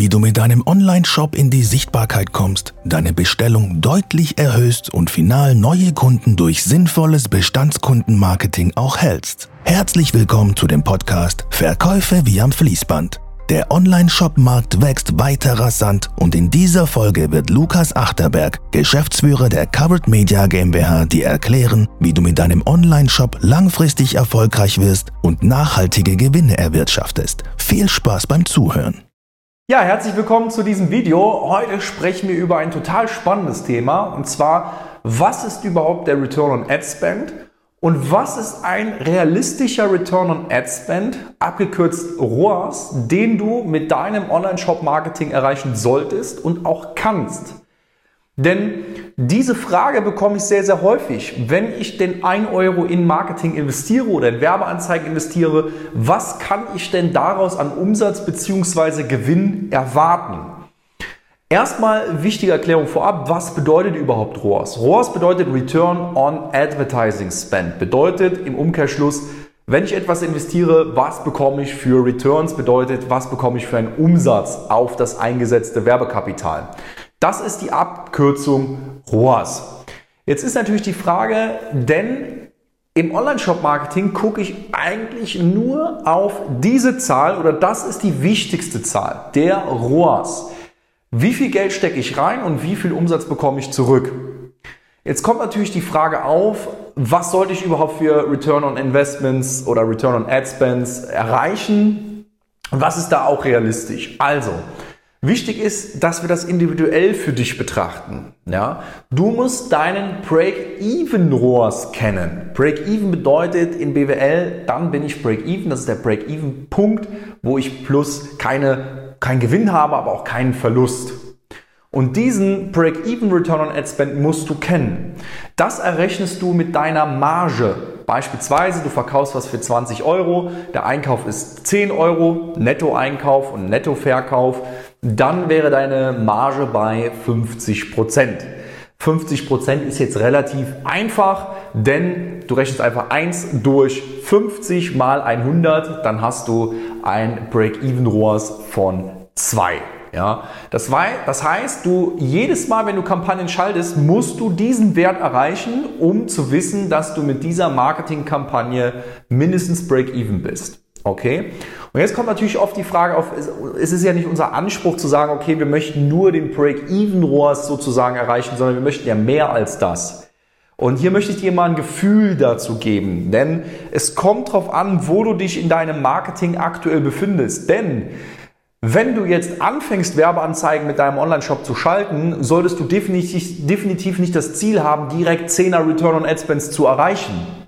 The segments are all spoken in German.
wie du mit deinem Online-Shop in die Sichtbarkeit kommst, deine Bestellung deutlich erhöhst und final neue Kunden durch sinnvolles Bestandskundenmarketing auch hältst. Herzlich willkommen zu dem Podcast Verkäufe wie am Fließband. Der Online-Shop-Markt wächst weiter rasant und in dieser Folge wird Lukas Achterberg, Geschäftsführer der Covered Media GmbH, dir erklären, wie du mit deinem Online-Shop langfristig erfolgreich wirst und nachhaltige Gewinne erwirtschaftest. Viel Spaß beim Zuhören. Ja, herzlich willkommen zu diesem Video. Heute sprechen wir über ein total spannendes Thema und zwar, was ist überhaupt der Return on Ad Spend und was ist ein realistischer Return on Ad Spend, abgekürzt ROAS, den du mit deinem Online-Shop-Marketing erreichen solltest und auch kannst? Denn diese Frage bekomme ich sehr, sehr häufig. Wenn ich den 1 Euro in Marketing investiere oder in Werbeanzeigen investiere, was kann ich denn daraus an Umsatz bzw. Gewinn erwarten? Erstmal wichtige Erklärung vorab, was bedeutet überhaupt ROAS? ROAS bedeutet Return on Advertising Spend. Bedeutet im Umkehrschluss, wenn ich etwas investiere, was bekomme ich für Returns? Bedeutet, was bekomme ich für einen Umsatz auf das eingesetzte Werbekapital? Das ist die Abkürzung ROAS. Jetzt ist natürlich die Frage, denn im Online-Shop-Marketing gucke ich eigentlich nur auf diese Zahl oder das ist die wichtigste Zahl, der ROAS. Wie viel Geld stecke ich rein und wie viel Umsatz bekomme ich zurück? Jetzt kommt natürlich die Frage auf, was sollte ich überhaupt für Return on Investments oder Return on Ad Spends erreichen? Was ist da auch realistisch? Also, Wichtig ist, dass wir das individuell für dich betrachten. Ja? Du musst deinen Break-Even-ROAS kennen. Break-Even bedeutet in BWL, dann bin ich Break-Even. Das ist der Break-Even-Punkt, wo ich plus keine, keinen Gewinn habe, aber auch keinen Verlust. Und diesen Break-Even Return on Ad Spend musst du kennen. Das errechnest du mit deiner Marge. Beispielsweise, du verkaufst was für 20 Euro, der Einkauf ist 10 Euro, Netto-Einkauf und Netto-Verkauf dann wäre deine Marge bei 50 Prozent. 50 Prozent ist jetzt relativ einfach, denn du rechnest einfach 1 durch 50 mal 100, dann hast du ein Break-Even-ROAS von 2. Ja, das, das heißt, du jedes Mal, wenn du Kampagnen schaltest, musst du diesen Wert erreichen, um zu wissen, dass du mit dieser Marketingkampagne mindestens Break-Even bist. Okay? Und jetzt kommt natürlich oft die Frage auf, es ist ja nicht unser Anspruch zu sagen, okay, wir möchten nur den Break-Even-ROAS sozusagen erreichen, sondern wir möchten ja mehr als das. Und hier möchte ich dir mal ein Gefühl dazu geben, denn es kommt darauf an, wo du dich in deinem Marketing aktuell befindest. Denn wenn du jetzt anfängst, Werbeanzeigen mit deinem Online-Shop zu schalten, solltest du definitiv, definitiv nicht das Ziel haben, direkt 10er Return on Ad Spends zu erreichen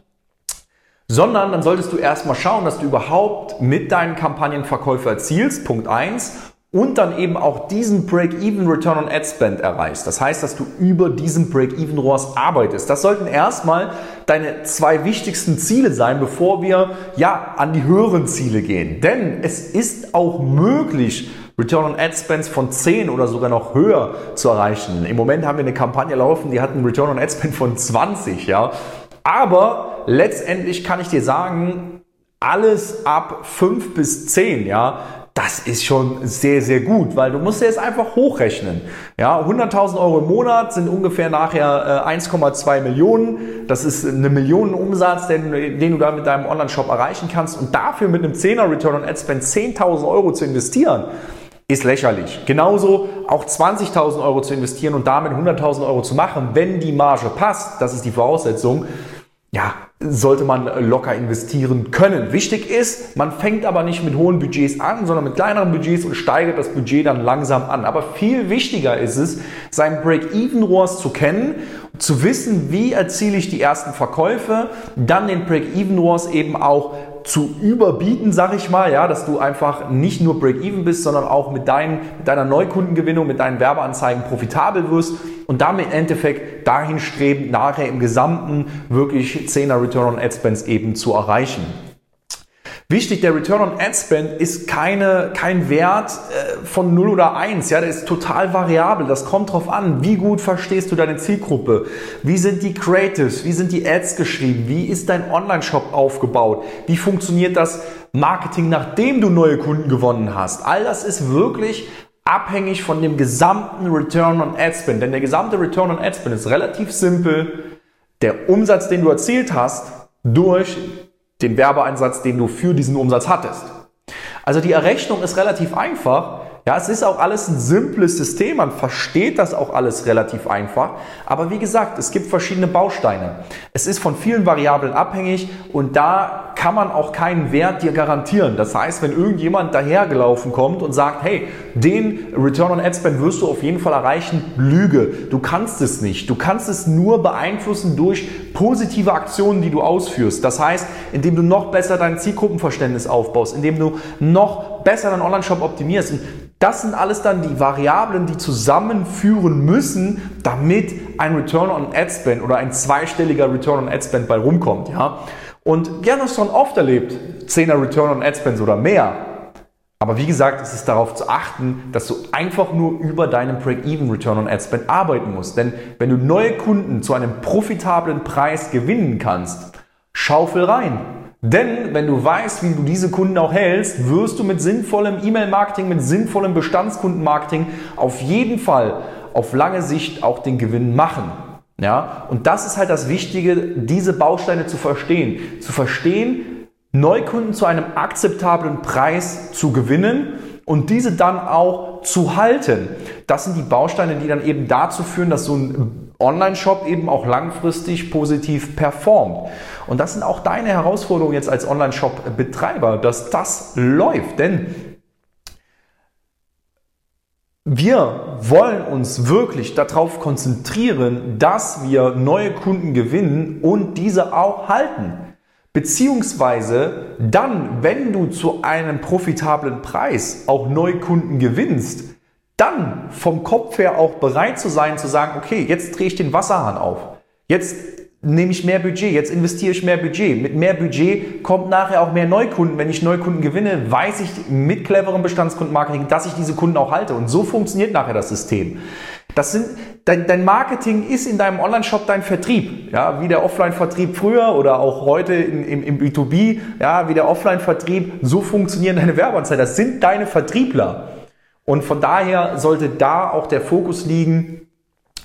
sondern dann solltest du erstmal schauen, dass du überhaupt mit deinen Kampagnen Verkäufe erzielst, Punkt 1, und dann eben auch diesen Break-Even Return on Ad Spend erreichst. Das heißt, dass du über diesen Break-Even ROAS arbeitest. Das sollten erstmal deine zwei wichtigsten Ziele sein, bevor wir ja an die höheren Ziele gehen. Denn es ist auch möglich, Return on Ad Spends von 10 oder sogar noch höher zu erreichen. Im Moment haben wir eine Kampagne laufen, die hat einen Return on Ad Spend von 20, ja. Aber letztendlich kann ich dir sagen, alles ab 5 bis 10, ja, das ist schon sehr, sehr gut, weil du musst jetzt einfach hochrechnen. Ja, 100.000 Euro im Monat sind ungefähr nachher 1,2 äh, Millionen. Das ist eine Million Umsatz, den, den du da mit deinem Online-Shop erreichen kannst. Und dafür mit einem 10er Return on Ad Spend 10.000 Euro zu investieren, ist lächerlich. Genauso auch 20.000 Euro zu investieren und damit 100.000 Euro zu machen, wenn die Marge passt, das ist die Voraussetzung, ja, sollte man locker investieren können. Wichtig ist, man fängt aber nicht mit hohen Budgets an, sondern mit kleineren Budgets und steigert das Budget dann langsam an. Aber viel wichtiger ist es, sein Break-Even-ROAS zu kennen, zu wissen, wie erziele ich die ersten Verkäufe, dann den Break-Even-ROAS eben auch zu überbieten, sag ich mal, ja, dass du einfach nicht nur Break-Even bist, sondern auch mit, dein, mit deiner Neukundengewinnung, mit deinen Werbeanzeigen profitabel wirst und damit im Endeffekt dahin streben, nachher im Gesamten wirklich 10er Return on Ad Spends eben zu erreichen. Wichtig, der Return on Ad Spend ist keine, kein Wert äh, von 0 oder 1. Ja, der ist total variabel. Das kommt drauf an. Wie gut verstehst du deine Zielgruppe? Wie sind die Creatives? Wie sind die Ads geschrieben? Wie ist dein Online-Shop aufgebaut? Wie funktioniert das Marketing, nachdem du neue Kunden gewonnen hast? All das ist wirklich abhängig von dem gesamten Return on Ad Spend. Denn der gesamte Return on Ad Spend ist relativ simpel. Der Umsatz, den du erzielt hast, durch den Werbeeinsatz, den du für diesen Umsatz hattest. Also die Errechnung ist relativ einfach. Ja, es ist auch alles ein simples System, man versteht das auch alles relativ einfach. Aber wie gesagt, es gibt verschiedene Bausteine. Es ist von vielen Variablen abhängig und da kann man auch keinen Wert dir garantieren. Das heißt, wenn irgendjemand dahergelaufen kommt und sagt, hey, den Return on Ad Spend wirst du auf jeden Fall erreichen, Lüge. Du kannst es nicht. Du kannst es nur beeinflussen durch positive Aktionen, die du ausführst. Das heißt, indem du noch besser dein Zielgruppenverständnis aufbaust, indem du noch besser deinen Online-Shop optimierst. Und das sind alles dann die Variablen, die zusammenführen müssen, damit ein Return on Ad Spend oder ein zweistelliger Return on Ad Spend bei rumkommt. Ja? Und gerne hast du schon oft erlebt, 10er Return on Ad Spend oder mehr. Aber wie gesagt, es ist darauf zu achten, dass du einfach nur über deinen Break-Even Return on Ad Spend arbeiten musst. Denn wenn du neue Kunden zu einem profitablen Preis gewinnen kannst, schaufel rein. Denn wenn du weißt, wie du diese Kunden auch hältst, wirst du mit sinnvollem E-Mail-Marketing, mit sinnvollem Bestandskundenmarketing auf jeden Fall auf lange Sicht auch den Gewinn machen. Ja, und das ist halt das Wichtige, diese Bausteine zu verstehen. Zu verstehen, Neukunden zu einem akzeptablen Preis zu gewinnen und diese dann auch zu halten. Das sind die Bausteine, die dann eben dazu führen, dass so ein Online-Shop eben auch langfristig positiv performt. Und das sind auch deine Herausforderungen jetzt als Online-Shop-Betreiber, dass das läuft. Denn wir wollen uns wirklich darauf konzentrieren, dass wir neue Kunden gewinnen und diese auch halten. Beziehungsweise dann, wenn du zu einem profitablen Preis auch neue Kunden gewinnst, dann vom Kopf her auch bereit zu sein, zu sagen, okay, jetzt drehe ich den Wasserhahn auf. Jetzt nehme ich mehr Budget, jetzt investiere ich mehr Budget. Mit mehr Budget kommt nachher auch mehr Neukunden. Wenn ich Neukunden gewinne, weiß ich mit cleverem Bestandskundenmarketing, dass ich diese Kunden auch halte. Und so funktioniert nachher das System. Das sind, dein, dein Marketing ist in deinem Online-Shop dein Vertrieb, ja, wie der Offline-Vertrieb früher oder auch heute in, im, im B2B, ja, wie der Offline-Vertrieb, so funktionieren deine Werbeanzeigen. Das sind deine Vertriebler. Und von daher sollte da auch der Fokus liegen,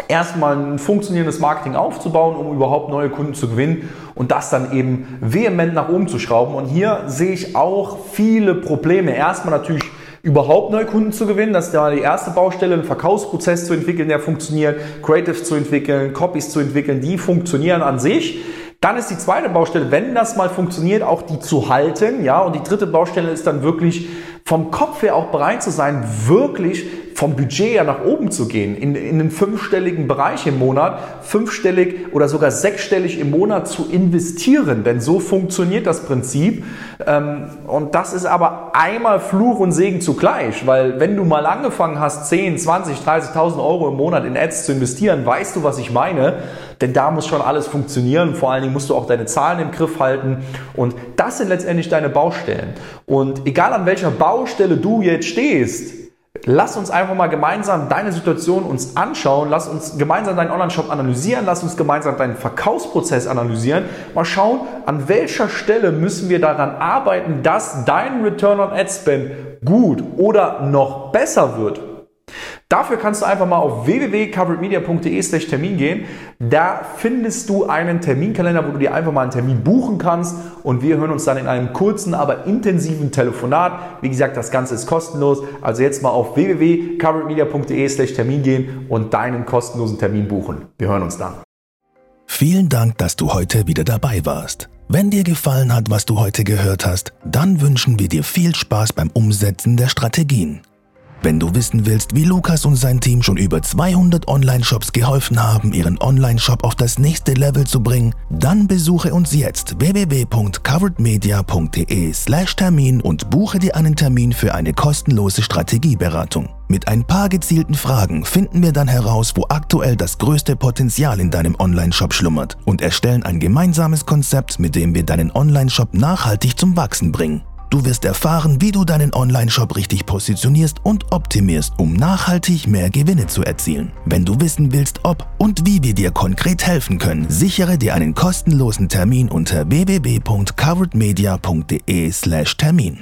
erstmal ein funktionierendes Marketing aufzubauen, um überhaupt neue Kunden zu gewinnen und das dann eben vehement nach oben zu schrauben. Und hier sehe ich auch viele Probleme. Erstmal natürlich überhaupt neue Kunden zu gewinnen. Das ist ja die erste Baustelle, einen Verkaufsprozess zu entwickeln, der funktioniert, Creatives zu entwickeln, Copies zu entwickeln, die funktionieren an sich. Dann ist die zweite Baustelle, wenn das mal funktioniert, auch die zu halten, ja. Und die dritte Baustelle ist dann wirklich vom Kopf her auch bereit zu sein, wirklich vom Budget ja nach oben zu gehen, in, in einen fünfstelligen Bereich im Monat, fünfstellig oder sogar sechsstellig im Monat zu investieren, denn so funktioniert das Prinzip. Ähm, und das ist aber einmal Fluch und Segen zugleich, weil wenn du mal angefangen hast, 10, 20, 30.000 Euro im Monat in Ads zu investieren, weißt du, was ich meine, denn da muss schon alles funktionieren. Vor allen Dingen musst du auch deine Zahlen im Griff halten und das sind letztendlich deine Baustellen. Und egal an welcher Baustelle du jetzt stehst, Lass uns einfach mal gemeinsam deine Situation uns anschauen. Lass uns gemeinsam deinen Online-Shop analysieren. Lass uns gemeinsam deinen Verkaufsprozess analysieren. Mal schauen, an welcher Stelle müssen wir daran arbeiten, dass dein Return on Ad Spend gut oder noch besser wird. Dafür kannst du einfach mal auf www.coveredmedia.de Termin gehen. Da findest du einen Terminkalender, wo du dir einfach mal einen Termin buchen kannst und wir hören uns dann in einem kurzen, aber intensiven Telefonat. Wie gesagt, das Ganze ist kostenlos. Also jetzt mal auf www.coveredmedia.de Termin gehen und deinen kostenlosen Termin buchen. Wir hören uns dann. Vielen Dank, dass du heute wieder dabei warst. Wenn dir gefallen hat, was du heute gehört hast, dann wünschen wir dir viel Spaß beim Umsetzen der Strategien. Wenn du wissen willst, wie Lukas und sein Team schon über 200 Online-Shops geholfen haben, ihren Online-Shop auf das nächste Level zu bringen, dann besuche uns jetzt www.coveredmedia.de/termin und buche dir einen Termin für eine kostenlose Strategieberatung. Mit ein paar gezielten Fragen finden wir dann heraus, wo aktuell das größte Potenzial in deinem Online-Shop schlummert und erstellen ein gemeinsames Konzept, mit dem wir deinen Online-Shop nachhaltig zum Wachsen bringen. Du wirst erfahren, wie du deinen Online-Shop richtig positionierst und optimierst, um nachhaltig mehr Gewinne zu erzielen. Wenn du wissen willst, ob und wie wir dir konkret helfen können, sichere dir einen kostenlosen Termin unter www.coveredmedia.de/termin.